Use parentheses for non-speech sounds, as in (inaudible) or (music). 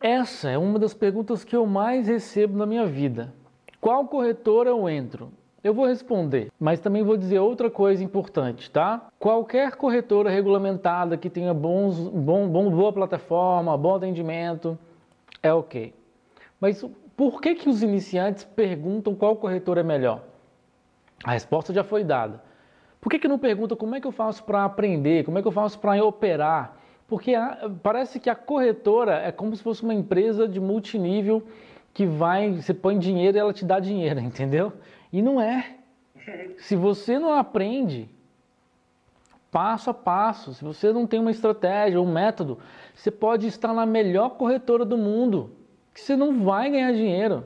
Essa é uma das perguntas que eu mais recebo na minha vida. Qual corretora eu entro? Eu vou responder, mas também vou dizer outra coisa importante, tá? Qualquer corretora regulamentada que tenha bons, bom, bom, boa plataforma, bom atendimento, é ok. Mas por que, que os iniciantes perguntam qual corretora é melhor? A resposta já foi dada. Por que, que não pergunta como é que eu faço para aprender, como é que eu faço para operar? Porque a, parece que a corretora é como se fosse uma empresa de multinível que vai, você põe dinheiro e ela te dá dinheiro, (laughs) entendeu? E não é. Se você não aprende passo a passo, se você não tem uma estratégia, um método, você pode estar na melhor corretora do mundo, que você não vai ganhar dinheiro.